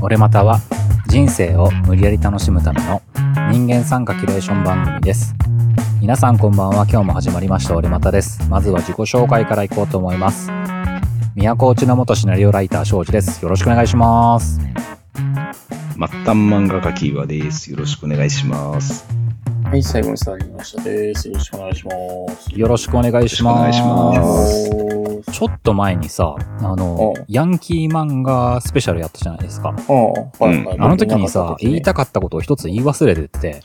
俺または人生を無理やり楽しむための人間参加キュレーション番組です。皆さんこんばんは。今日も始まりました俺またです。まずは自己紹介からいこうと思います。都内の元シナリオライター庄司です。よろしくお願いします。末端漫画家キーワです。よろしくお願いします。はい、最後に触りましたです。よろしくお願いします。よろしくお願いします。ちょっと前にさ、あのう。ん、ヤンキー漫画スペシャルやったじゃないですか。あの時にさ、言いたかかったことを一つ言い忘れてて、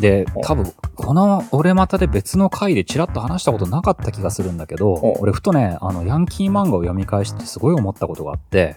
でう。ん、多分、この俺またで別の回でチラッと話したことなかった気がするんだけど、う。ん俺ふとね、あの、ヤンキー漫画を読み返してすごい思ったことがあって。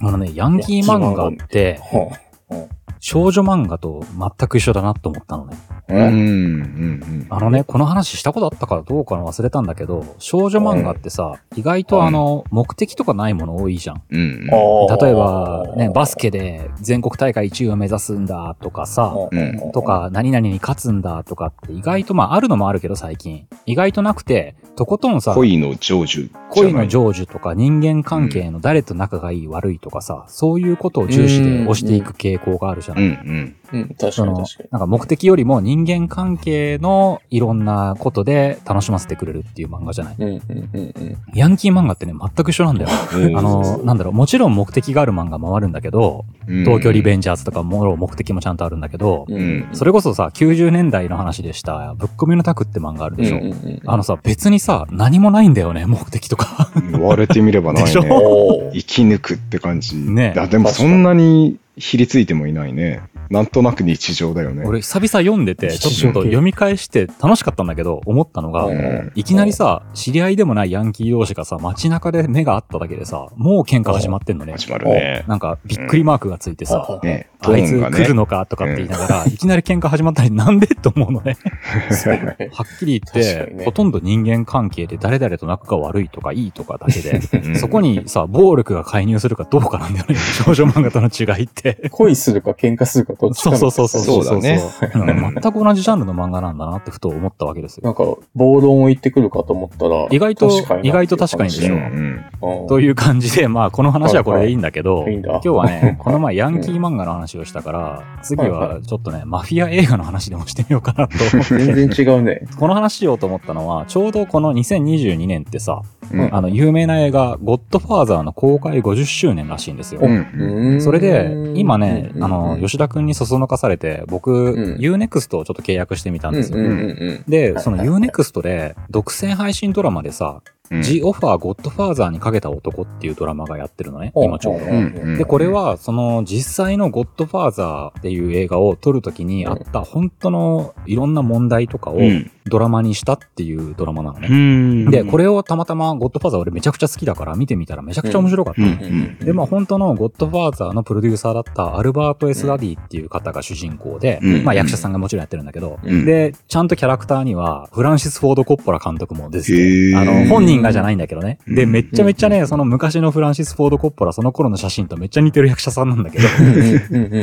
あのね、ヤンキー漫画って、は少女漫画と全く一緒だなと思ったのね。あうん。うえん。あのね、この話したことあったかどうかの忘れたんだけど、少女漫画ってさ、意外とあの、目的とかないもの多いじゃん。例えば、ね、バスケで全国大会1位を目指すんだとかさ、うんと、か、何々に勝つんだとかって意外とまああるのもあるけど最近。意外となくて、とことんさ、恋の成就。恋の成成就とか人間関係の誰と仲がいい悪いとかさ、そういうことを重視で押していく傾向があるじゃなうん。い、うん。うん、確そのかに確かに。なんか目的よりも人間関係のいろんなことで楽しませてくれるっていう漫画じゃない？うん、うん、うん、うん。ヤンキー漫画ってね、全く一緒なんだよ。うん あの、なんだろう、もちろん目的がある漫画もあるんだけど、東京リベンジャーズとかもろ目的もちゃんとあるんだけど、うん、それこそさ、90年代の話でした、ぶっ込みのタクって漫画あるでしょ？うんうんうんあのさ、別にさ、何もないんだよね、目的とか。言われてみればないね。生き抜くって感じ。ねあでもそんなにひりついてもいないね。なんとなく日常だよね。俺、久々読んでて、ちょっと読み返して楽しかったんだけど、思ったのが、うんいきなりさ、知り合いでもないヤンキー同士がさ、街中で目があっただけでさ、もう喧嘩始まってんのね。始まるね。なんか、びっくりマークがついてさ、ね。トあいつ。来るのかとかって言いながら、いきなり喧嘩始まったり、なんでって思うのね。はっきり言って、にねほとんど人間関係で誰々と仲が悪いとかいいとかだけで、うんそこにさ、暴力が介入するかどうかなんだよね。少女漫画との違いって。恋するか喧嘩するかどっちかそうそうそうそう。そうだね。うん 全く同じジャンルの漫画なんだなってふと思ったわけですよ。なんか、暴論を言ってくるかと思ったら、意外と確かにな意外と確かにでしょ。うんうん。うんという感じで、まあこの話はこれでいいんだけど、はいはい今日はね、この前ヤンキー漫画の話をしたから、次はちょっとね、マフィア映画の話でもしてみようかなと。思って。全然違うね。この話しようと思ったのは、ちょうどこの2022年ってさ、うん。あの、有名な映画、ゴッドファーザーの公開50周年らしいんですよ。うん。うん。それで、今ね、うん。あの、吉田くんにそそのかされて、僕、うん。Unext をちょっと契約してみたんですよ。うん。うん。うん。うん。で、その U-NEXT で、独占配信ドラマでさ、うん。The Offer Godfather にかけた男っていうドラマがやってるのね、今ちょうど。う。ん。うん。で、これは、その、実際のゴッドファーザーっていう映画を撮るときにあった、本当のいろんな問題とかをうんドラマにしたっていうドラマなのね。うん。で、これをたまたまゴッドファーザー俺めちゃくちゃ好きだから見てみたらめちゃくちゃ面白かったで、まあ本当のゴッドファーザーのプロデューサーだったアルバート・ S・ラディっていう方が主人公で、うん。まあ役者さんがもちろんやってるんだけど、うん。で、ちゃんとキャラクターにはフランシス・フォード・コッポラ監督も出てあの、本人がじゃないんだけどね。で、うん。めっちゃめっちゃね、その昔のフランシス・フォード・コッポラ、その頃の写真とめっちゃ似てる役者さんなんだけど、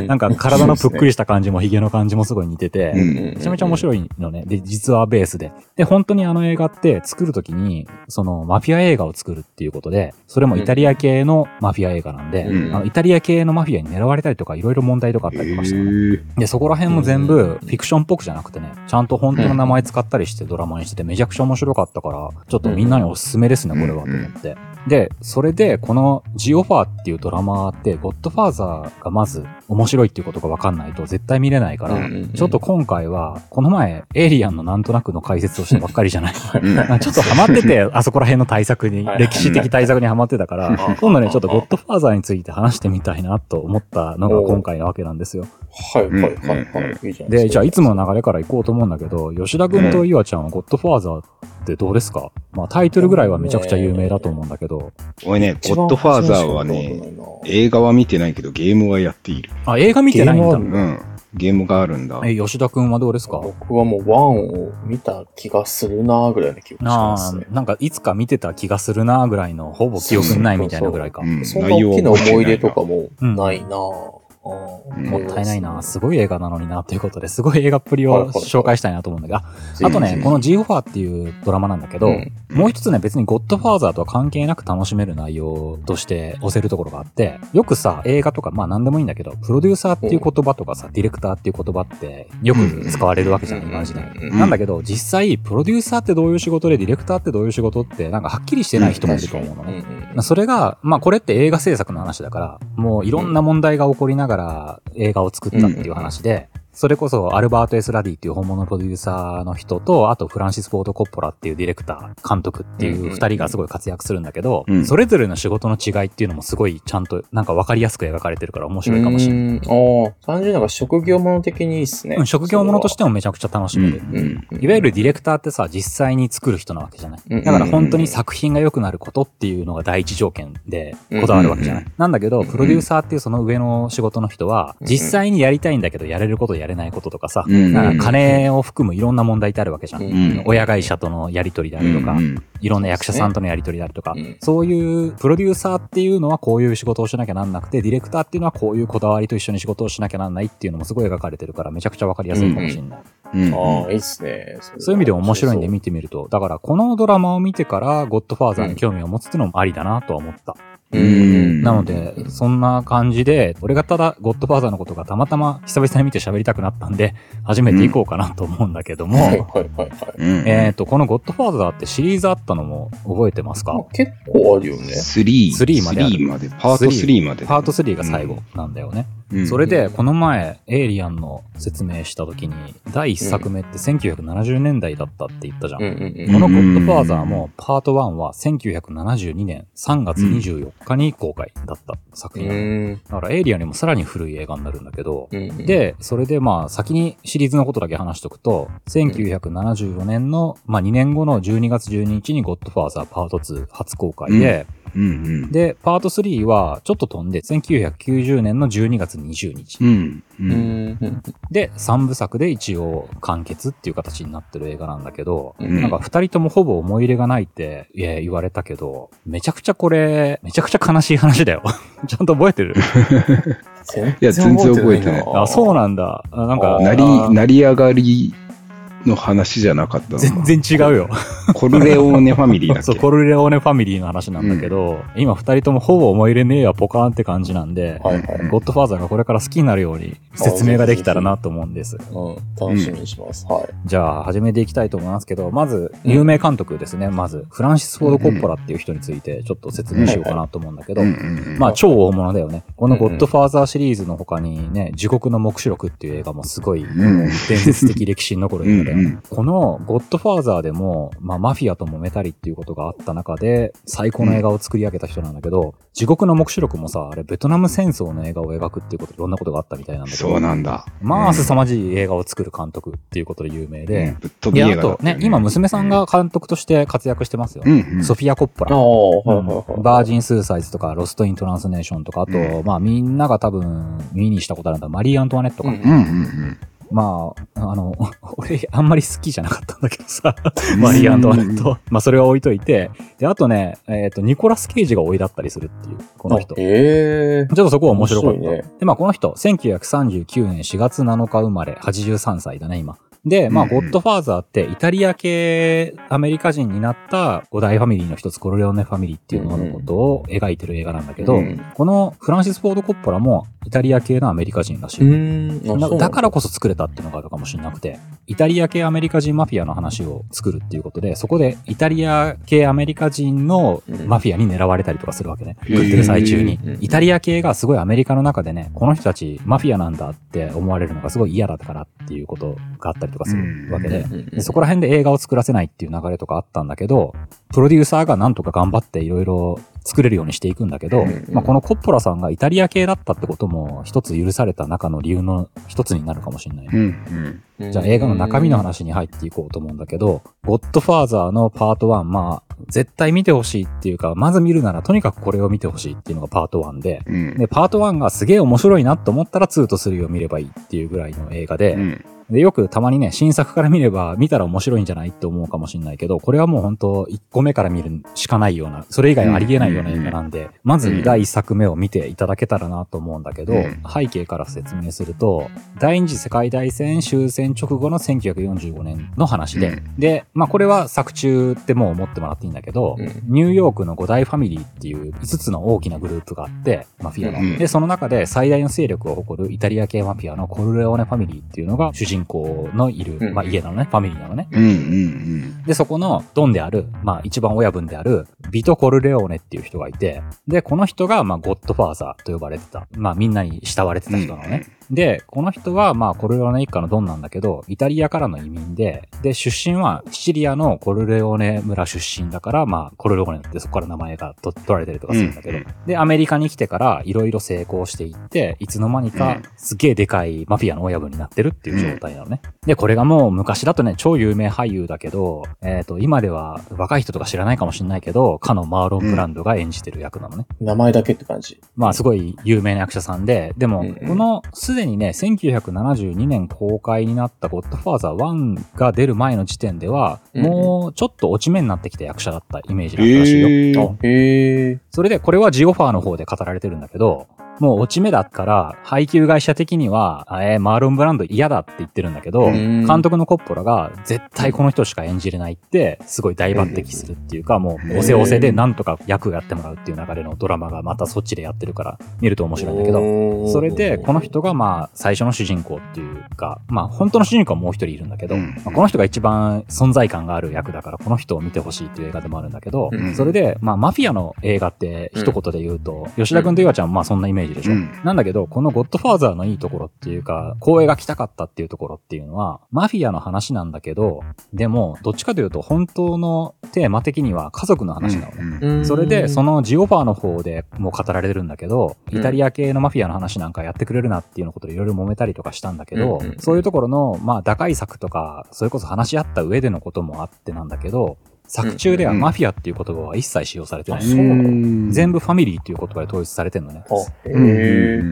ななんか体のぷっくりした感じも髭の感じもすごい似てて、うん。めちゃめちゃ面白いのね。で、実はベースで。で、本当にあの映画って作るときに、そのマフィア映画を作るっていうことで、それもイタリア系のマフィア映画なんで、うんあのイタリア系のマフィアに狙われたりとかいろいろ問題とかあったりとかしたのね。で、そこら辺も全部フィクションっぽくじゃなくてね、ちゃんと本当の名前使ったりしてドラマにしててめちゃくちゃ面白かったから、ちょっとみんなにおすすめですね、これはと思って。で、それで、このジオファーっていうドラマって、ゴッドファーザーがまず面白いっていうことがわかんないと絶対見れないから、ちょっと今回は、この前、エイリアンのなんとなくの解説をしてばっかりじゃない。ちょっとハマってて、あそこら辺の対策に、はい。歴史的対策にハマってたからうん、今度ね、ちょっとゴッドファーザーについて話してみたいなと思ったのが今回なわけなんですよ。はいはいはいはい。いいじゃで、じゃあいつもなの流れから行こうと思うんだけど、吉田君と岩ちゃんはゴッドファーザーってどうですか？まあタイトルぐらいはめちゃくちゃ有名だと思うんだけど。俺ね、ゴッドファーザーはね、映画は見てないけどゲームはやっている。あ、映画見てないんだゲーム。うん。ゲームがあるんだ。え、吉田君はどうですか？僕はもうワンを見た気がするなぐらいの記憶しなますねあ、。なんかいつか見てた気がするなぐらいの、ほぼ記憶にないみたいなぐらいか。うんそんな大きな思い出とかもないなうんもったいないな。すごい映画なのにな、ということで、すごい映画っぷりを紹介したいなと思うんだけど、ああとね、この G オファーっていうドラマなんだけど、うん。もう一つね、別にゴッドファーザーとは関係なく楽しめる内容として押せるところがあって、よくさ、映画とか、まあ何でもいいんだけど、プロデューサーっていう言葉とかさ、ディレクターっていう言葉ってよく使われるわけじゃない、今の時代。うん。なんだけど、実際、プロデューサーってどういう仕事で、ディレクターってどういう仕事って、なんかはっきりしてない人もいると思うのね。まあそれが、まあこれって映画制作の話だから、もういろんな問題が起こりながら映画を作ったっていう話で、それこそアルバート・エス・ラディっていう本物プロデューサーの人と、あとフランシス・フォード・コッポラっていうディレクター、監督っていう二人がすごい活躍するんだけど、うんそれぞれの仕事の違いっていうのもすごいちゃんとなんかわかりやすく描かれてるから面白いかもしれない。ああ、単純になんか職業もの的にいいっすね。うん職業ものとしてもめちゃくちゃ楽しめる。うん。うんいわゆるディレクターってさ、実際に作る人なわけじゃない。うんだから本当に作品が良くなることっていうのが第一条件でこだわるわけじゃない。なんだけど、プロデューサーっていうその上の仕事の人は、うん実際にやりたいんだけどやれることやれないこととかさ、うん。なんか金を含むいろんな問題ってあるわけじゃん。うん。親会社とのやりとりであるとか、うん。いろんな役者さんとのやりとりであるとか、うんそういうプロデューサーっていうのはこういう仕事をしなきゃなんなくて、ディレクターっていうのはこういうこだわりと一緒に仕事をしなきゃなんないっていうのもすごい描かれてるからめちゃくちゃわかりやすいかもしれない。うん。ああ、いいっすね。そういう意味でも面白いんで見てみると、だからこのドラマを見てからゴッドファーザーに興味を持つっていうのもありだなとは思った。うんなので、そんな感じで、俺がただゴッドファーザーのことがたまたま久々に見て喋りたくなったんで、初めて行こうかなと思うんだけども、はいはいはいはい。うんえっと、このゴッドファーザーってシリーズあったのも覚えてますか？あ結構あるよね。3。3まである3まで。パート3まで。パート3が最後なんだよね。うんそれで、この前、エイリアンの説明した時に、第1作目って1970年代だったって言ったじゃん。このゴッドファーザーもパート1は1972年3月24日に公開だった作うん。品。だからエイリアンにもさらに古い映画になるんだけど、うん、で、それでまあ先にシリーズのことだけ話しておくと、1974年の、まあ2年後の12月12日にゴッドファーザーパート2初公開で、うんうん。で、パート3はちょっと飛んで、1990年の12月20日。うん。で、3部作で一応完結っていう形になってる映画なんだけど、うんなんか二人ともほぼ思い入れがないって言われたけど、めちゃくちゃこれ、めちゃくちゃ悲しい話だよ。ちゃんと覚えてる？全いや全然覚えてないあ、そうなんだ。あなんかあ、なり、成り上がりの話じゃなかったのか全然違うよ。コルレオーネファミリーだっそう、けコルレオーネファミリーの話なんだけど、今二人ともほぼ思い入れねえや、ポカーンって感じなんで、はいはい。ゴッドファーザーがこれから好きになるように説明ができたらなと思うんです。うん。楽しみにします。はい。じゃあ、始めていきたいと思いますけど、まず、有名監督ですね。まず、フランシス・フォード・コッポラっていう人について、ちょっと説明しようかなと思うんだけどうん、うんうんまあ、超大物だよね。このゴッドファーザーシリーズの他にね、地獄の目視録っていう映画もすごい、うん 伝説的歴史に残る映画だよね。うん。うんこのゴッドファーザーでも、まあ、マフィアと揉めたりっていうことがあった中で、最高の映画を作り上げた人なんだけど、地獄の目視録もさ、あれ、ベトナム戦争の映画を描くっていうこと、いろんなことがあったみたいなんだけど、そうなんだ。まあ、凄まじい映画を作る監督っていうことで有名で、ぶっ飛びで、あ映画だったよとね、今娘さんが監督として活躍してますよ。うんうん。ソフィア・コッポラ。バージン・スーサイズとか、ロスト・イン・トランスネーションとか、あと、うまあみんなが多分耳にしたことあるんだ、マリー・アントワネットか。うんうんうんまあ、あの、俺あんまり好きじゃなかったんだけどさ、マリー・アントワネット。まあそれは置いといて、で、あとね、えっ、と、ニコラス・ケイジが追いだったりするっていう、この人。あええちょっとそこは面白かった。ねで、まあこの人、1939年4月7日生まれ、83歳だね、今。で、まあ、ゴッドファーザーって、イタリア系アメリカ人になった五大ファミリーの一つ、コロレオネファミリーっていうののことを描いてる映画なんだけど、うんこのフランシス・フォード・コッポラもイタリア系のアメリカ人らしい。うん。だだからこそ作れたっていうのがあるかもしれなくて、イタリア系アメリカ人マフィアの話を作るっていうことで、そこでイタリア系アメリカ人のマフィアに狙われたりとかするわけね。食ってる最中にうん。イタリア系がすごいアメリカの中でね、この人たちマフィアなんだって思われるのがすごい嫌だからっていうことがあったりとかするわけで、そこら辺で映画を作らせないっていう流れとかあったんだけど、プロデューサーがなんとか頑張っていろいろ作れるようにしていくんだけど、うんまあ、このコッポラさんがイタリア系だったってことも一つ許された中の理由の一つになるかもしれない。うん。うん。じゃあ映画の中身の話に入っていこうと思うんだけど、ゴッドファーザーのパート1、まあ、絶対見てほしいっていうか、まず見るならとにかくこれを見てほしいっていうのがパート1で、うん。で、パート1がすげえ面白いなと思ったら2と3を見ればいいっていうぐらいの映画で、うんで、よくたまにね、新作から見れば、見たら面白いんじゃないって思うかもしれないけど、これはもう本当1個目から見るしかないような、それ以外はありえないような映画なんで、まず第1作目を見ていただけたらなと思うんだけど、うん。背景から説明すると、第二次世界大戦終戦直後の1945年の話で、うん。で、まあこれは作中ってもう思ってもらっていいんだけど、うん。ニューヨークの五大ファミリーっていう5つの大きなグループがあって、マフィアの。うんで、その中で最大の勢力を誇るイタリア系マフィアのコルレオーネファミリーっていうのが主人公のいる、うんまあ家なのね、ファミリーなのね。うんうんで、そこのドンである、まあ一番親分である、ビト・コルレオーネっていう人がいて、で、この人が、まあゴッドファーザーと呼ばれてた。まあみんなに慕われてた人なのね。で、この人は、まあコルレオーネ一家のドンなんだけど、イタリアからの移民で、で、出身はシチリアのコルレオーネ村出身だから、まあコルレオーネってそこから名前がと取られてるとかするんだけど、うんで、アメリカに来てからいろいろ成功していって、いつの間にかうんすげえでかいマフィアの親分になってるっていう状態なのね。で、これがもう昔だとね、超有名俳優だけど、えっ、と、今では若い人とか知らないかもしれないけど、かのマーロン・ブランドが演じてる役なのね。名前だけって感じ。まあ、すごい有名な役者さんで、でもうんうん、この、すででにね、1972年公開になったゴッドファーザー1が出る前の時点では、うんもうちょっと落ち目になってきた役者だったイメージ。だったらしいよ。えーあ、へえ。それで、これはジオファーの方で語られてるんだけど、もう落ち目だから、配給会社的には、えーマーロン・ブランド嫌だって言ってるんだけど、うん。監督のコッポラが絶対この人しか演じれないって、すごい大抜擢するっていうか、もう、おせおせでなんとか役やってもらうっていう流れのドラマがまたそっちでやってるから、見ると面白いんだけど、どそれで、この人がまあ、最初の主人公っていうか、まあ、本当の主人公はもう一人いるんだけど、うん。まあこの人が一番存在感がある役だから、この人を見てほしいっていう映画でもあるんだけど、うん。それで、まあ、マフィアの映画って一言で言うと、吉田君と岩ちゃんはまあそんなイメージでしょ。うんなんだけど、このゴッドファーザーのいいところっていうか、光栄が来たかったっていうところっていうのは、マフィアの話なんだけど、でも、どっちかというと、本当のテーマ的には家族の話なのね。うんそれで、その、のジオファーの方でも語られてるんだけど、うんイタリア系のマフィアの話なんかやってくれるなっていうのことでいろいろ揉めたりとかしたんだけど、そういうところの、まあ、打開策とか、それこそ話し合った上でのこともあってなんだけど、作中ではうんマフィアっていう言葉は一切使用されてない。あそうなの？全部ファミリーっていう言葉で統一されてるのね。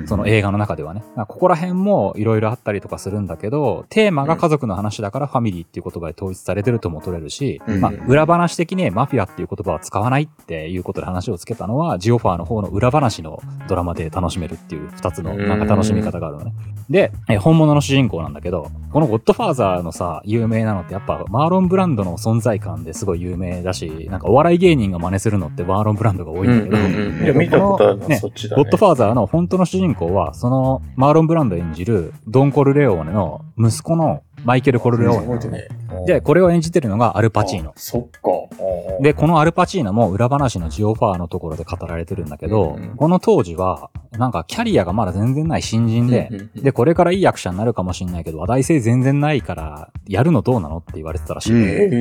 その映画の中ではね。まあここら辺もいろいろあったりとかするんだけど、テーマが家族の話だからファミリーっていう言葉で統一されてるとも取れるし、うんまあ裏話的にマフィアっていう言葉は使わないっていうことで話をつけたのは、ジオファーの方の裏話のドラマで楽しめるっていう二つのなんか楽しみ方があるのね。で、え本物の主人公なんだけど、このゴッドファーザーのさ、有名なのってやっぱマーロン・ブランドの存在感ですごい有名だし、なんかお笑い芸人が真似するのってマーロン・ブランドが多いんだけど、うんうんうんいや、見たことあるな、ねそっちだね。ゴッドファーザーの本当の主人公は、そのマーロン・ブランド演じるドン・コルレオーネの息子のマイケル・コルレオーネね。ね。で、これを演じてるのがアルパチーノあ。そっか。あで、このアルパチーノも裏話のジオファーのところで語られてるんだけど、うんうんこの当時は、なんかキャリアがまだ全然ない新人で、うんうんうんで、これからいい役者になるかもしんないけど、話題性全然ないから、やるのどうなのって言われてたらしい。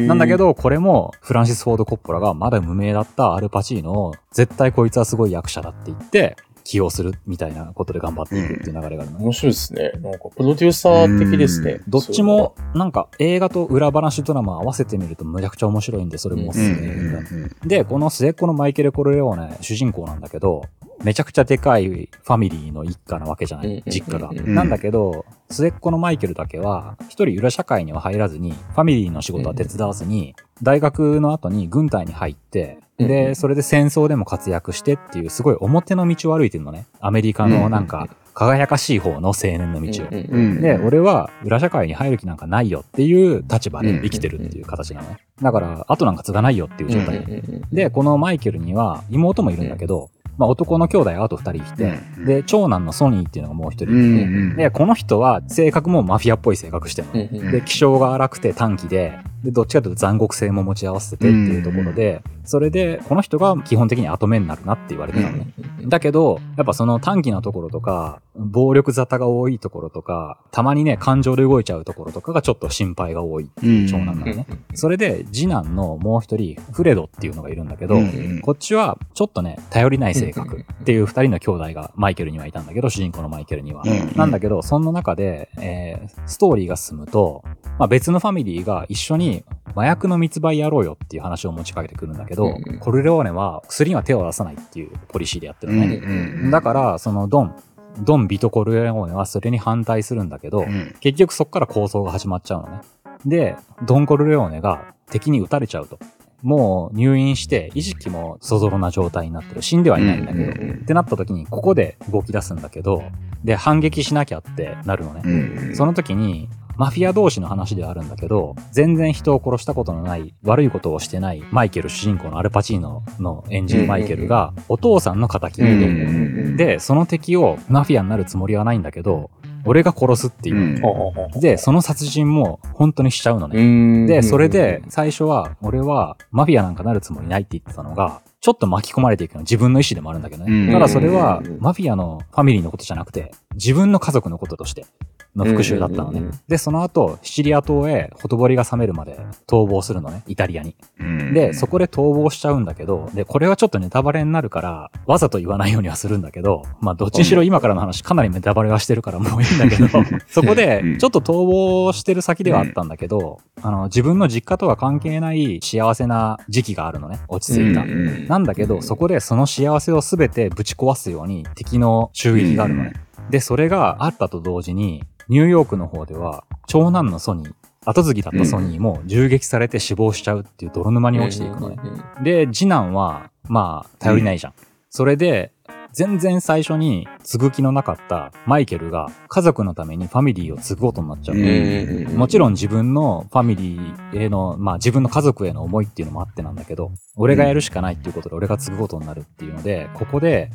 なんだけ、ど、これも、フランシス・フォード・コッポラがまだ無名だったアルパチーノを、絶対こいつはすごい役者だって言って、起用するみたいなことで頑張っていくっていう流れがあるのね。面白いですね。なんか、プロデューサー的ですね。どっちも、なんか映画と裏話ドラマ合わせてみるとむちゃくちゃ面白いんで、それもおすうんすめだうんで、この末っ子のマイケル・コルレオーネ、主人公なんだけど、めちゃくちゃでかいファミリーの一家なわけじゃなうんい、実家が。うんなんだけど、末っ子のマイケルだけは、一人裏社会には入らずに、ファミリーの仕事は手伝わずに、大学の後に軍隊に入って、うんで、それで戦争でも活躍してっていう、すごい表の道を歩いてるのね。アメリカのなんか、輝かしい方の青年の道を。で、俺は裏社会に入る気なんかないよっていう立場で生きてるっていう形なのね。だから、後なんか継がないよっていう状態。で、このマイケルには妹もいるんだけど、まあ男の兄弟あと二人いて、うんで、長男のソニーっていうのがもう一人いて、うんうんで、この人は性格もマフィアっぽい性格してるので、気性が荒くて短気で、で、どっちかというと残酷性も持ち合わせててっていうところで、それで、この人が基本的に後目になるなって言われてたのね。だけど、やっぱその短気なところとか、暴力沙汰が多いところとか、たまにね、感情で動いちゃうところとかがちょっと心配が多い長男なのね。それで、次男のもう一人、フレドっていうのがいるんだけど、うんこっちはちょっとね、頼りない性格っていう二人の兄弟がマイケルにはいたんだけど、主人公のマイケルには。うんなんだけど、そんな中で、えーストーリーが進むと、まあ、別のファミリーが一緒に麻薬の密売やろうよっていう話を持ちかけてくるんだけど、うんうんコルレオーネは薬には手を出さないっていうポリシーでやってるのね。うんうんだから、そのドン、ドン・ビトコルレオーネはそれに反対するんだけど、うん。結局そっから構想が始まっちゃうのね。で、ドン・コルレオーネが敵に撃たれちゃうと。もう入院して意識もそぞろな状態になってる。死んではいないんだけど。うんってなった時に、ここで動き出すんだけど、で、反撃しなきゃってなるのね。うん。その時に、マフィア同士の話ではあるんだけど、全然人を殺したことのない、悪いことをしてないマイケル主人公のアルパチーノの演じるマイケルが、お父さんの仇うんで、うんで、その敵をマフィアになるつもりはないんだけど、俺が殺すっていうう。ん。で、その殺人も本当にしちゃうのうね。んで、それで、最初は、俺はマフィアなんかなるつもりないって言ってたのが、ちょっと巻き込まれていくの自分の意思でもあるんだけどうんね。ただそれはうん、マフィアのファミリーのことじゃなくて、自分の家族のこととしての復讐だったのねうんうんうん。で、その後、シチリア島へほとぼりが冷めるまで逃亡するのね、イタリアに。うんで、そこで逃亡しちゃうんだけど、で、これはちょっとネタバレになるから、わざと言わないようにはするんだけど、まあ、どっちにしろ今からの話かなりネタバレはしてるからもういいんだけど、そこでうん、ちょっと逃亡してる先ではあったんだけど、あの、自分の実家とは関係ない幸せな時期があるのね、落ち着いた。うんうんなんだけど、そこでその幸せを全てぶち壊すように敵の襲撃があるのね。で、それがあったと同時に、ニューヨークの方では、長男のソニー、後継ぎだったソニーも銃撃されて死亡しちゃうっていう泥沼に落ちていくのね。で、次男は、まあ、頼りないじゃん。それで、全然最初に継ぐ気のなかったマイケルが家族のためにファミリーを継ぐことになっちゃう。うん。もちろん自分のファミリーへの、まあ自分の家族への思いっていうのもあってなんだけど、俺がやるしかないっていうことで俺が継ぐことになるっていうので、ここで、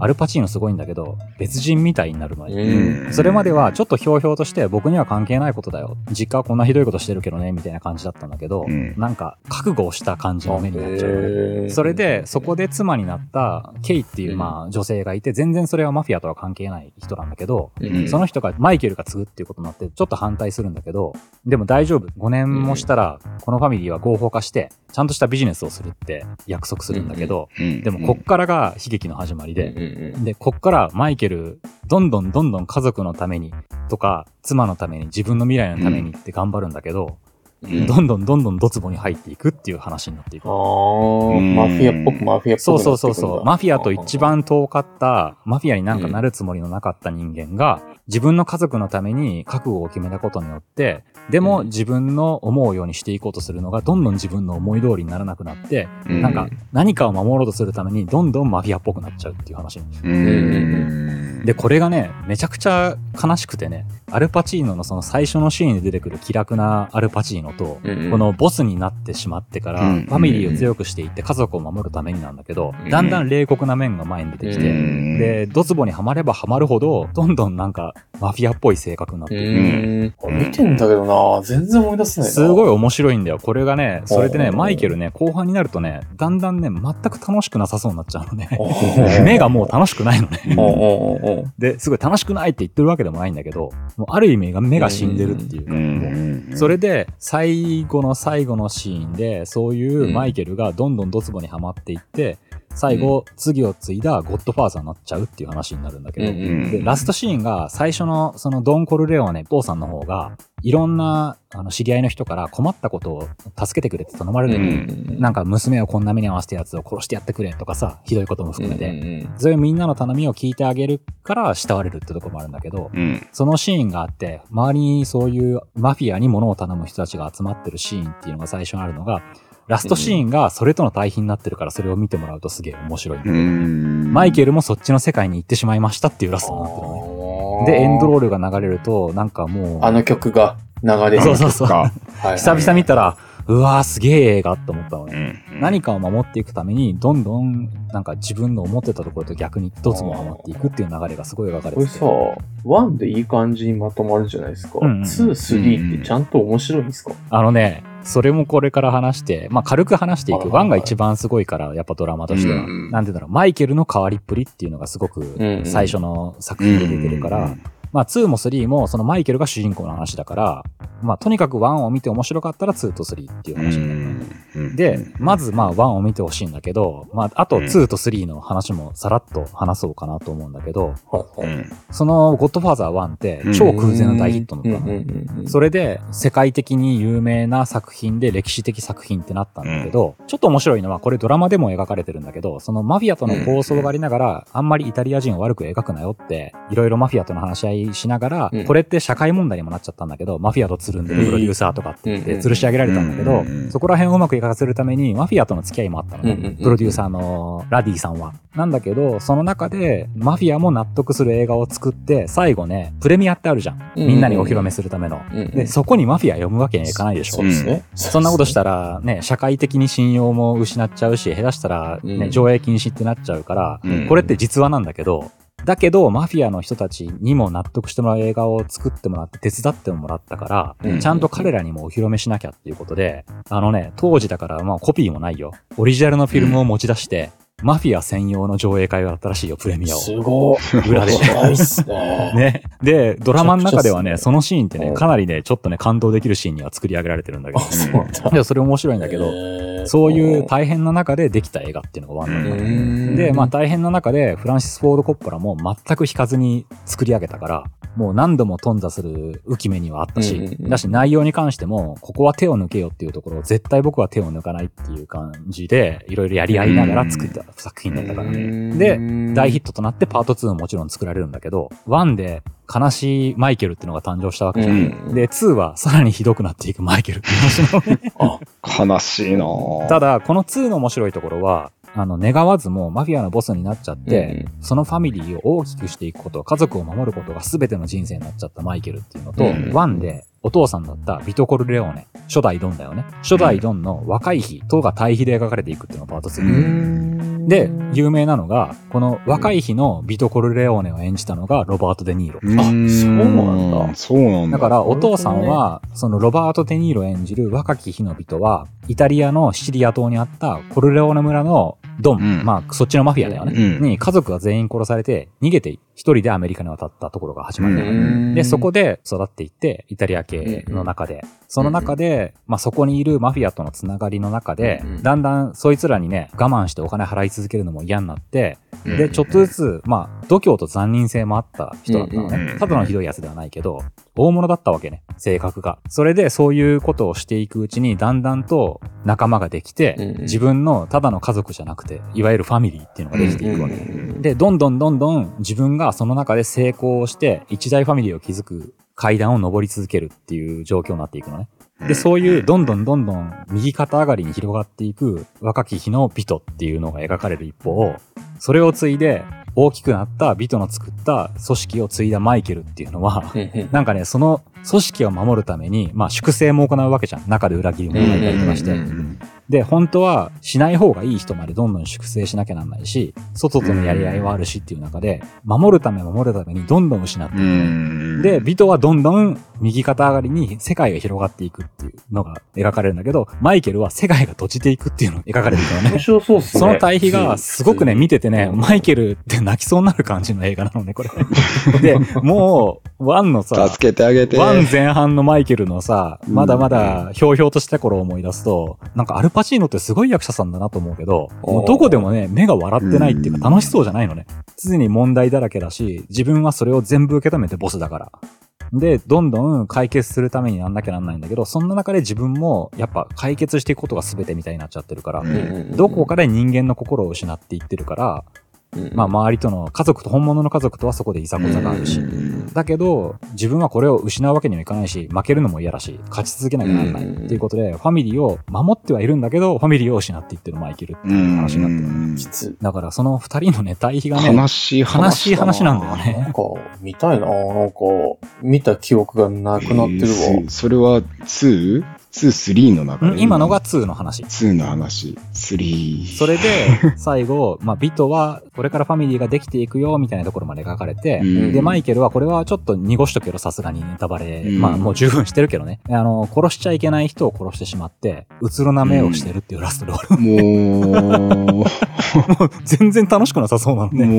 アルパチーノすごいんだけど、別人みたいになるのね。うん。それまではちょっとひょうひょうとして僕には関係ないことだよ。実家はこんなひどいことしてるけどね、みたいな感じだったんだけど、うん。なんか覚悟をした感じの目になっちゃう。それで、そこで妻になったケイっていう、うん。まあ女性がいて、全然それはマフィアとは関係ない人なんだけど、うん。その人がマイケルが継ぐっていうことになって、ちょっと反対するんだけど、でも大丈夫。5年もしたら、このファミリーは合法化して、ちゃんとしたビジネスをするって約束するんだけど、うん。でもこっからが悲劇の始まりで、で、こっからマイケル、どんどんどんどん家族のためにとか、妻のために、自分の未来のためにって頑張るんだけど、うん。どんどんどんどんドツボに入っていくっていう話になっていく。あーマフィアっぽくマフィアっぽくそうそうそうそう。マフィアと一番遠かった、マフィアになんかなるつもりのなかった人間が、自分の家族のために覚悟を決めたことによって、でもうん。自分の思うようにしていこうとするのが、どんどん自分の思い通りにならなくなって、うん。なんか何かを守ろうとするために、どんどんマフィアっぽくなっちゃうっていう話。うん。で、これがね、めちゃくちゃ悲しくてね、アルパチーノのその最初のシーンで出てくる気楽なアルパチーノと、うんうんこのボスになってしまってから、うんファミリーを強くしていって家族を守るためになんだけど、うんだんだん冷酷な面が前に出てきて、うんで、ドツボにはまればはまるほど、どんどんなんかマフィアっぽい性格になってういく。見てんだけどな。全然思い出せないな。すごい面白いんだよ。これがね、それでね、マイケルね、後半になるとね、だんだんね、全く楽しくなさそうになっちゃうのね。目がもう楽しくないのね。で、すごい楽しくないって言ってるわけでもないんだけど、もうある意味が目が死んでるっていうか、もうそれで、最後の最後のシーンで、そういうマイケルがどんどんドツボにはまっていって、最後、次を継いだゴッドファーザーになっちゃうっていう話になるんだけど、うんうんで、ラストシーンが最初のそのドン・コルレオーネ、父さんの方が、いろんなあの知り合いの人から困ったことを助けてくれって頼まれる。のに、なんか娘をこんな目に合わせたやつを殺してやってくれとかさ、ひどいことも含めて、そういうみんなの頼みを聞いてあげるから慕われるってとこもあるんだけど、うん。そのシーンがあって、周りにそういうマフィアに物を頼む人たちが集まってるシーンっていうのが最初にあるのが、ラストシーンがそれとの対比になってるからそれを見てもらうとすげえ面白いんだけど、マイケルもそっちの世界に行ってしまいましたっていうラストになってるのね。で、エンドロールが流れると、なんかもう、あの曲が流れる。そうそうそう。久々見たら、うわーすげえ映画って思ったのね。うん何かを守っていくために、どんどん、なんか自分の思ってたところと逆に一つもハマっていくっていう流れがすごい描かれてて。これさ、1でいい感じにまとまるじゃないですか。うんうん2、3ってちゃんと面白いんですか？あのね、それもこれから話して、まあ軽く話していく。はいはいはいワンが一番すごいから、やっぱドラマとしては。うんうんなんて言うんだろう、マイケルの変わりっぷりっていうのがすごうんうくん最初の作品で出てるから、まあ2も3もそのマイケルが主人公の話だから、まあとにかく1を見て面白かったら2と3っていう話になで、まずまあ1を見てほしいんだけど、まああと2と3の話もさらっと話そうかなと思うんだけど、そのゴッドファーザー1って超空前の大ヒットだったの。それで世界的に有名な作品で歴史的作品ってなったんだけど、ちょっと面白いのはこれドラマでも描かれてるんだけど、そのマフィアとの構想がありながら、あんまりイタリア人を悪く描くなよって、いろいろマフィアとの話し合いしながら、うんこれって社会問題にもなっちゃったんだけど、マフィアとつるんでるプロデューサーとかって言ってうん吊るし上げられたんだけどうん、そこら辺をうまく描かせるためにマフィアとの付き合いもあったの。ねプロデューサーのラディさんは。なんだけど、その中でマフィアも納得する映画を作って、最後ね、プレミアってあるじゃん。みんなにお披露目するための。で、そこにマフィア読むわけにはいかないでしょそう。ですね。そんなことしたら、ね、社会的に信用も失っちゃうし、下手したら、ね、うん上映禁止ってなっちゃうから、うんこれって実話なんだけど、だけど、マフィアの人たちにも納得してもらう映画を作ってもらって手伝ってもらったから、うんちゃんと彼らにもお披露目しなきゃっていうことで、あのね、当時だから、まあコピーもないよ。オリジナルのフィルムを持ち出して、マフィア専用の上映会があったらしいよ、プレミアを。すごい。裏でないっすね。ね。で、ドラマの中ではね、そのシーンってね、うんかなりね、ちょっとね、感動できるシーンには作り上げられてるんだけあ、ど。そうなんだ。いや、それ面白いんだけど、そういう大変な中でできた映画っていうのがワンなんだうーんで、まあ大変な中でフランシス・フォード・コッポラも全く引かずに作り上げたから、もう何度も頓挫する浮き目にはあったし、うんうんうんだし内容に関しても、ここは手を抜けよっていうところを絶対僕は手を抜かないっていう感じで、いろいろやり合いながら作った作品だったからね。で大ヒットとなってパート2ももちろん作られるんだけど、1で悲しいマイケルっていうのが誕生したわけじゃん。うんで、2はさらにひどくなっていくマイケルっていう話なの悲しいなぁただ、この2の面白いところは、あの、願わずもマフィアのボスになっちゃって、そのファミリーを大きくしていくこと、家族を守ることが全ての人生になっちゃったマイケルっていうのと、うん1でお父さんだったビト・コルレオーネ、初代ドンだよね。初代ドンの若い日とが対比で描かれていくっていうのがパート2。で、有名なのが、この若い日のビト・コルレオーネを演じたのがロバート・デ・ニーロ。あそうなんだそうなんだ。だから、お父さんは、そのロバート・デ・ニーロ演じる若き日の人は、イタリアのシチリア島にあったコルレオーネ村のドン、うんまあ、そっちのマフィアだよね。うんに家族が全員殺されて、逃げて一人でアメリカに渡ったところが始まるのよね。で、そこで育っていって、イタリア系の中で、その中で、まあそこにいるマフィアとのつながりの中でだんだんそいつらにね、我慢してお金払い続けるのも嫌になって、うん。で、ちょっとずつ、まあ、度胸と残忍性もあった人だったの。ね。ただのひどいやつではないけど、大物だったわけね、性格が。それでそういうことをしていくうちに、だんだんと仲間ができてうんうん、自分のただの家族じゃなくて、いわゆるファミリーっていうのができていくわけ。で、どんどんどんどん自分がその中で成功して、一大ファミリーを築く階段を登り続けるっていう状況になっていくのね。で、そういうどんどんどんどん右肩上がりに広がっていく若き日のビトっていうのが描かれる一方、それを継いで大きくなったビトの作った組織を継いだマイケルっていうのは、なんかね、その組織を守るために、まあ粛清も行うわけじゃん。中で裏切りも行ったりとかして。で、本当はしない方がいい人までどんどん粛清しなきゃなんないし、外とのやり合いはあるしっていう中で、守るため守るためにどんどん失っていく。で、ビトはどんどん右肩上がりに世界が広がっていくっていうのが描かれるんだけど、マイケルは世界が閉じていくっていうのが描かれるんだよね面。白そうっすね。その対比がすごくね、見ててね、うんマイケルって泣きそうになる感じの映画なのね、これ。で、もう、ワンのさ、助けてあげて。ワン前半のマイケルのさ、まだまだひょうひょうとした頃を思い出すと、なんかアルパチーノってすごい役者さんだなと思うけど、もうどこでもね、目が笑ってないっていうか楽しそうじゃないのね。常に問題だらけだし、自分はそれを全部受け止めてボスだから。で、どんどん解決するためになんなきゃなんないんだけど、そんな中で自分もやっぱ解決していくことが全てみたいになっちゃってるから、うんどこかで人間の心を失っていってるから、まあ周りとの家族と本物の家族とはそこでいざこざがあるし、だけど、自分はこれを失うわけにはいかないし、負けるのも嫌だし、勝ち続けなきゃならないうんっていうことで、ファミリーを守ってはいるんだけど、ファミリーを失っていってるマイケルっていう話になってる。きつ。だからその二人のね、対比がね、悲しい話。なんだよねなんか、見たいななんか、見た記憶がなくなってるわ。えーそれは 2?2、3の中で。うん今のが2の話。2の話。3。それで、最後、まあ、ビトは、これからファミリーができていくよ、みたいなところまで描かれて、うんで、マイケルは、これはちょっと濁しとけど、さすがにネタバレ、うんまあ、もう十分してるけどね。あの、殺しちゃいけない人を殺してしまって、うつろな目をしてるっていうラストで終わる。もう、もう全然楽しくなさそうなのね。も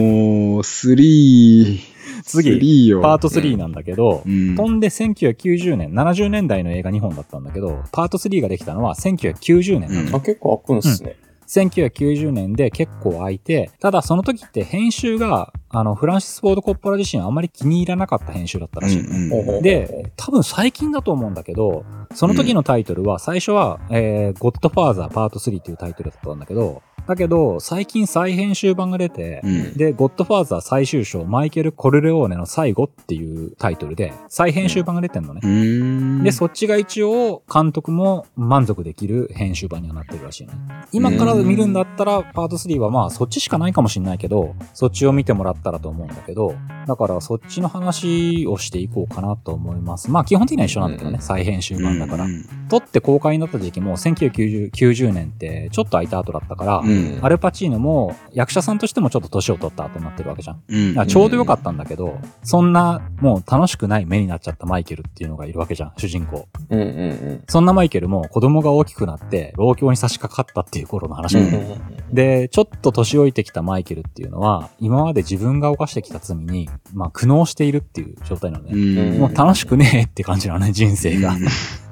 う、3。次、3よ。パート3なんだけど、うん。飛んで1990年、70年代の映画2本だったんだけど、パート3ができたのは1990年なの。うんあ、結構開くんすね。1990年で結構空いて、ただその時って編集が、あの、フランシス・フォード・コッポラ自身あんまり気に入らなかった編集だったらしいのね。うんほうほうで、多分最近だと思うんだけど、その時のタイトルは、最初は、えー、ゴッドファーザーパート3っていうタイトルだったんだけど、だけど、最近再編集版が出て、うん。で、ゴッドファーザー最終章、マイケル・コルレオーネの最後っていうタイトルで、再編集版が出てんのね。うん。で、そっちが一応、監督も満足できる編集版にはなってるらしいね。今から見るんだったら、パート3はまあ、そっちしかないかもしんないけど、そっちを見てもらったらと思うんだけど、だからそっちの話をしていこうかなと思います。まあ、基本的には一緒なんだけどね、うん再編集版だからう。ん撮って公開になった時期も、1990 90年って、ちょっと空いた後だったから、うんアルパチーノも役者さんとしてもちょっと年を取った後になってるわけじゃん。うん。ちょうどよかったんだけど、そんなもう楽しくない目になっちゃったマイケルっていうのがいるわけじゃん、主人公。うんうんそんなマイケルも子供が大きくなって老境に差し掛かったっていう頃の話う。なんんだようんで、ちょっと年老いてきたマイケルっていうのは、今まで自分が犯してきた罪に、まあ苦悩しているっていう状態なのね。うん。もう楽しくねえって感じなのね、人生が。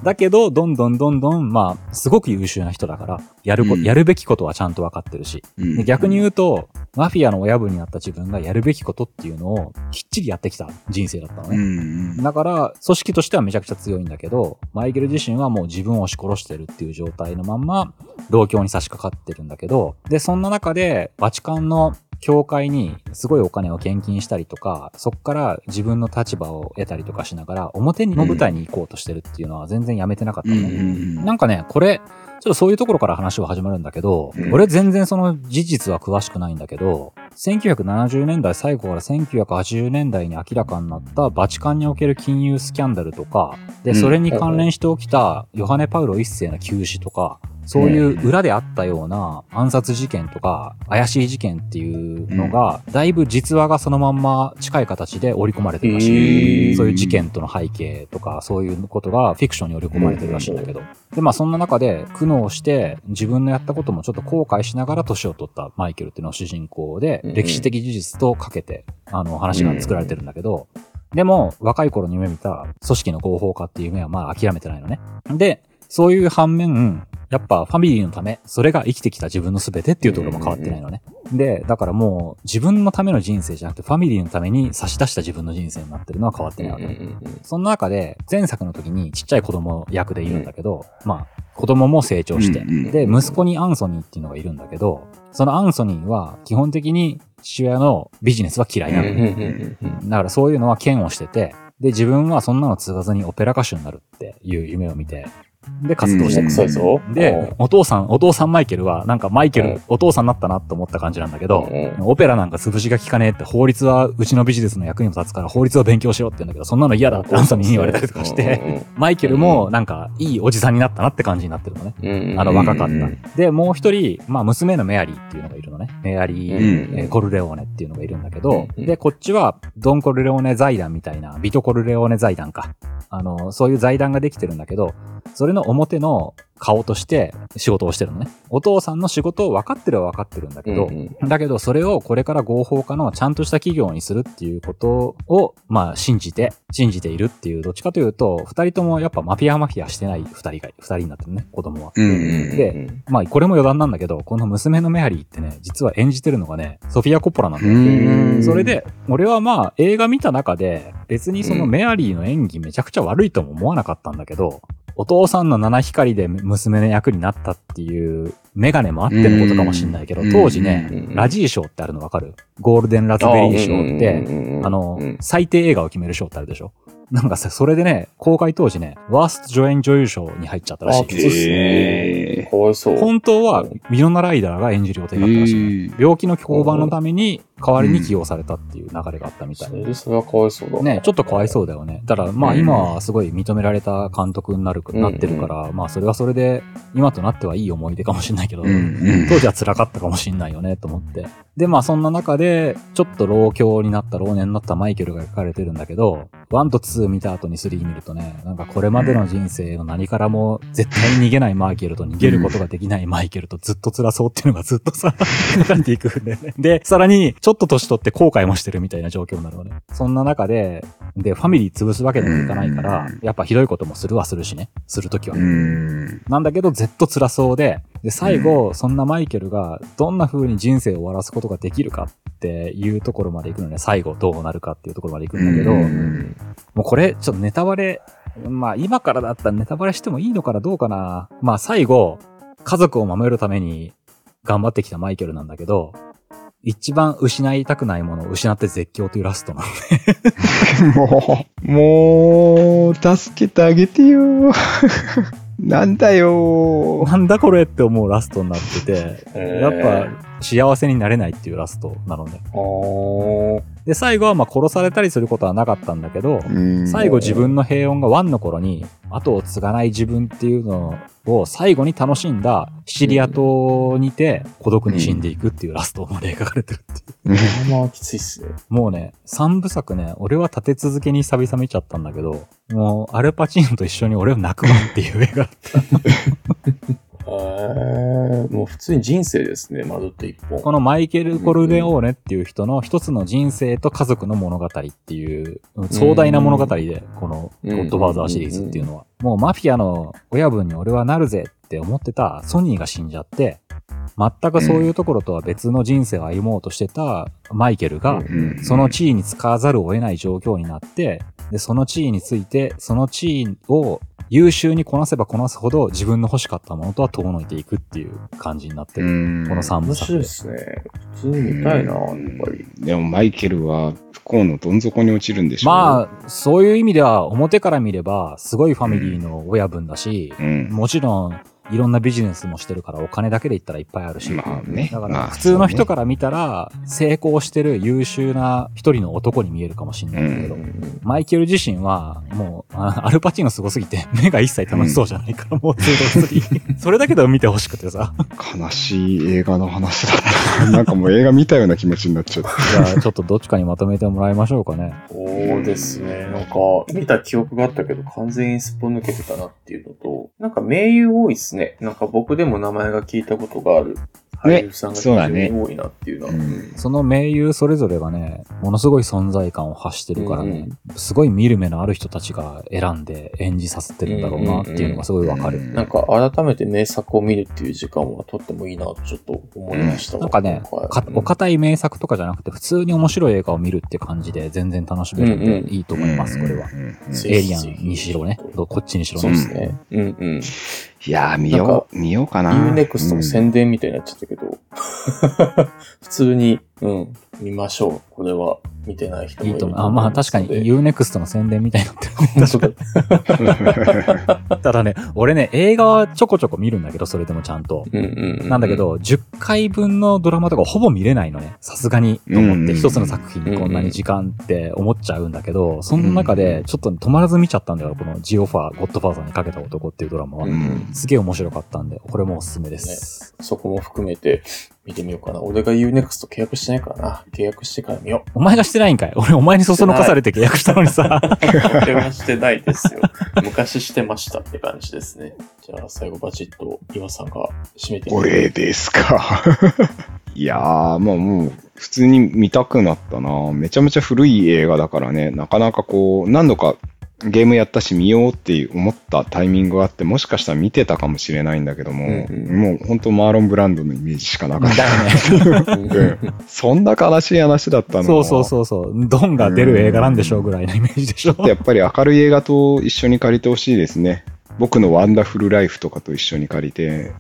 だけど、どんどんどんどん、まあ、すごく優秀な人だから、やるこ、うんやるべきことはちゃんと分かってるし。うんで逆に言うと、マフィアの親分になった自分がやるべきことっていうのをきっちりやってきた人生だったのうね。ん。だから、組織としてはめちゃくちゃ強いんだけど、マイケル自身はもう自分を押し殺してるっていう状態のまんま、老境に差し掛かってるんだけど、で、そんな中で、バチカンの教会にすごいお金を献金したりとか、そっから自分の立場を得たりとかしながら、表の舞台に行こうとしてるっていうのは全然やめてなかったうのね。ん。なんかね、これ、っとそういうところから話は始まるんだけど、うん。俺全然その事実は詳しくないんだけど、1970年代最後から1980年代に明らかになったバチカンにおける金融スキャンダルとか、で、うん。それに関連して起きたヨハネ・パウロ一世の急死とか、そういう裏であったような暗殺事件とか怪しい事件っていうのが、だいぶ実話がそのまんま近い形で織り込まれてるらしい。そういう事件との背景とか、そういうことがフィクションに織り込まれてるらしいんだけど。で、まあそんな中で苦悩して自分のやったこともちょっと後悔しながら年を取ったマイケルっていうのが主人公で、うん歴史的事実とかけて、あの話が作られてるんだけど、でも若い頃に夢見た組織の合法化っていう夢はまあ諦めてないのね。で、そういう反面、やっぱファミリーのため、それが生きてきた自分の全てっていうところも変わってないのね。で、だからもう自分のための人生じゃなくてファミリーのために差し出した自分の人生になってるのは変わってないわけ。その中で、前作の時にちっちゃい子供役でいるんだけど、まあ、子供も成長して、うんうんで、息子にアンソニーっていうのがいるんだけど、そのアンソニーは基本的に父親のビジネスは嫌いなの。だからそういうのは嫌悪してて、で、自分はそんなの継がずにオペラ歌手になるっていう夢を見て、で、活動してるうん。で、お父さん、お父さんマイケルは、なんかマイケル、うんお父さんになったなと思った感じなんだけど、うんオペラなんか潰しが効かねえって、法律はうちのビジネスの役にも立つから法律を勉強しろって言うんだけど、そんなの嫌だってアンソニーに言われたりとかして、マイケルもなんかいいおじさんになったなって感じになってるのね。うん、あの若かっうんた。で、もう一人、まあ娘のメアリーっていうのがいるのね。メアリー、うんえーコルレオーネっていうのがいるんだけど、うんで、こっちはドン・コルレオーネ財団みたいな、ビト・コルレオーネ財団か。あの、そういう財団ができてるんだけど、それの表の顔として仕事をしてるのね。お父さんの仕事を分かってるは分かってるんだけど、うんだけどそれをこれから合法化のちゃんとした企業にするっていうことを、まあ信じて、信じているっていう、どっちかというと、二人ともやっぱマフィアマフィアしてない二人が、二人になってるね、子供は。うんで、まあこれも余談なんだけど、この娘のメアリーってね、実は演じてるのがね、ソフィア・コッポラなんだよ。うんそれで、俺はまあ映画見た中で、別にそのメアリーの演技めちゃくちゃ悪いとも思わなかったんだけど、お父さんの七光で娘の役になったっていうメガネもあってのことかもしんないけどう、ん当時ねうん、ラジー賞ってあるのわかる？ゴールデンラズベリー賞って、あの、最低映画を決める賞ってあるでしょ？なんかさ、それでね、公開当時ね、ワースト助演女優賞に入っちゃったらしい。あ、きついっすへね。かわいそう。本当は、ミノナライダーが演じる予定だったらしいね。病気の降板のために代わりに起用されたっていう流れがあったみたいそ。れでそれはかわいそうだ。ね、ちょっとかわいそうだよね。だから、まあうん今はすごい認められた監督になる、うんなってるから、まあそれはそれで、今となってはいい思い出かもしれないけど、うんうん当時は辛かったかもしれないよね、と思って。で、まあそんな中で、ちょっと老境になった、老年になったマイケルが描かれてるんだけど、1と2見た後に3見るとね、なんかこれまでの人生の何からも絶対に逃げないマイケルと逃げることができないマイケルとずっと辛そうっていうのがずっとさ、書かれていくんだよね。で、さらに、ちょっと年取って後悔もしてるみたいな状況になるのね。そんな中で、で、ファミリー潰すわけにもいかないからうん、やっぱひどいこともするはするしね。するときは。うん。なんだけど、ずっと辛そうで、で、最後、そんなマイケルがどんな風に人生を終わらすことができるかっていうところまで行くのね、最後どうなるかっていうところまで行くんだけど、うんもうこれ、ちょっとネタバレ、まあ今からだったらネタバレしてもいいのかなどうかなまあ最後、家族を守るために頑張ってきたマイケルなんだけど、一番失いたくないものを失って絶叫というラストなの。もう、もう、助けてあげてよ。なんだよ。なんだこれって思うラストになってて、えやっぱ幸せになれないっていうラストなのね。ぱ、おーで、最後はまあ殺されたりすることはなかったんだけど、うん最後自分の平穏がワンの頃に後を継がない自分っていうのを最後に楽しんだシチリア島にて孤独に死んでいくっていうラストまで描かれてるっていう。まあまあきついっすね。もうね、三部作ね、俺は立て続けに久々見ちゃったんだけど、もうアルパチーノと一緒に俺を泣くわっていう映画だった。えー、もう普通に人生ですね、窓って一本。このマイケル・コルレオーネっていう人の一つの人生と家族の物語っていう壮大な物語で、このゴッドファーザーシリーズっていうのは。もうマフィアの親分に俺はなるぜって思ってたソニーが死んじゃって、全くそういうところとは別の人生を歩もうとしてたマイケルが、うんその地位に使わざるを得ない状況になって、で、その地位について、その地位を優秀にこなせばこなすほど自分の欲しかったものとは遠のいていくっていう感じになってうる。んこの3部面白い作で。ですね。普通に見たいな、やっぱり。でもマイケルは不幸のどん底に落ちるんでしょまあ、そういう意味では表から見ればすごいファミリーの親分だし、あ、うん。もちろんいろんなビジネスもしてるからお金だけで言ったらいっぱいあるし、まあね。だかまあら普通の人から見たら成功してる優秀な一人の男に見えるかもしれないんだけど、うんマイケル自身はもうあアルパチーノすごすぎて 目が一切楽しそうじゃないから、もう それだけでも見てほしくてさ。悲しい映画の話だった。なんかもう映画見たような気持ちになっちゃった。じゃあちょっとどっちかにまとめてもらいましょうかね。そうですね。なんか、見た記憶があったけど、完全にすっぽ抜けてたなっていうのと、なんか名優多いですね。なんか僕でも名前が聞いたことがある俳優さんが非常そうだねに多いなっていうのは。うんその名優それぞれがね、ものすごい存在感を発してるからね、すごい見る目のある人たちが選んで演じさせてるんだろうなっていうのがすごいわかる。うんなんか改めて名作を見るっていう時間はとってもいいなとちょっと思いましたわなんかね、かお堅い名作とかじゃなくて普通に面白い映画を見るって感じで全然楽しめるんうんうんでいいと思います、これは。うんうんうんぜエイリアンにしろね、こっちにしろそうね。ですね。うんうん。いやー、見よう、見ようかな。UNEXT の宣伝みたいになっちゃったけど、普通に、うん、見ましょう。これは見てない人もいいと思う。あ、まあ確かに UNEXT の宣伝みたいになってる。本当だ。ただね、俺ね、映画はちょこちょこ見るんだけど、それでもちゃんと。うんうんうなんだけ、ど、10回分のドラマとかほぼ見れないのね。さすがに、と思って、うん一つの作品にこんなに時間って思っちゃうんだけど、その中で、ちょっと止まらず見ちゃったんだよ。このジオファー、ゴッドファーザーにかけた男っていうドラマはう。んすげえ面白かったんで、これもおすすめです。そこも含めて見てみようかな。俺が UNEXT 契約してないからな。契約してから見よお前がしてないんかい俺、お前にそそのかされて契約したのにさ。う。契約してないですよ。昔してましたって感じですね。じゃあ最後バチッと岩さんが締めてみて俺ですか。いやー、まあもう、普通に見たくなったな。めちゃめちゃ古い映画だからね、なかなかこう、何度かゲームやったし見ようって思ったタイミングがあって、もしかしたら見てたかもしれないんだけども、うんうんもう本当マーロン・ブランドのイメージしかなかった。うんうん そんな悲しい話だったのそうそうそうそう。ドンが出る映画なんでしょうぐらいのイメージでしょ。やっぱり明るい映画と一緒に借りてほしいですね。僕のワンダフルライフとかと一緒に借りて。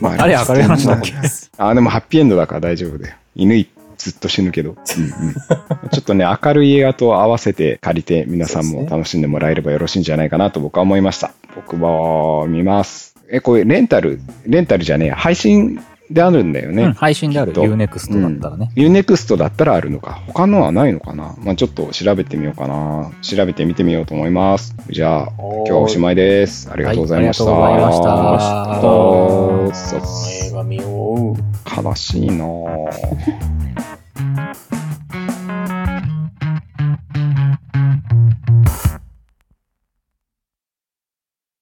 まあれ明るい話だっけ？あ、でもハッピーエンドだから大丈夫だよ。犬ずっと死ぬけど。うんうん、ちょっとね、明るい映画と合わせて借りて皆さんも楽しんでもらえればよろしいんじゃないかなと僕は思いました。僕は見ます。え、これレンタル、レンタルじゃねえや、配信であるんだよね。うん、配信である UNEXT だったらね。 U-NEXT だったらあるのか。他のはないのかな。まあちょっと調べてみようかな。調べてみてみようと思います。じゃあ、今日はおしまいです。ありがとうございました。はいありがとうございました。ありがとうございました映画見よう。悲しいなぁ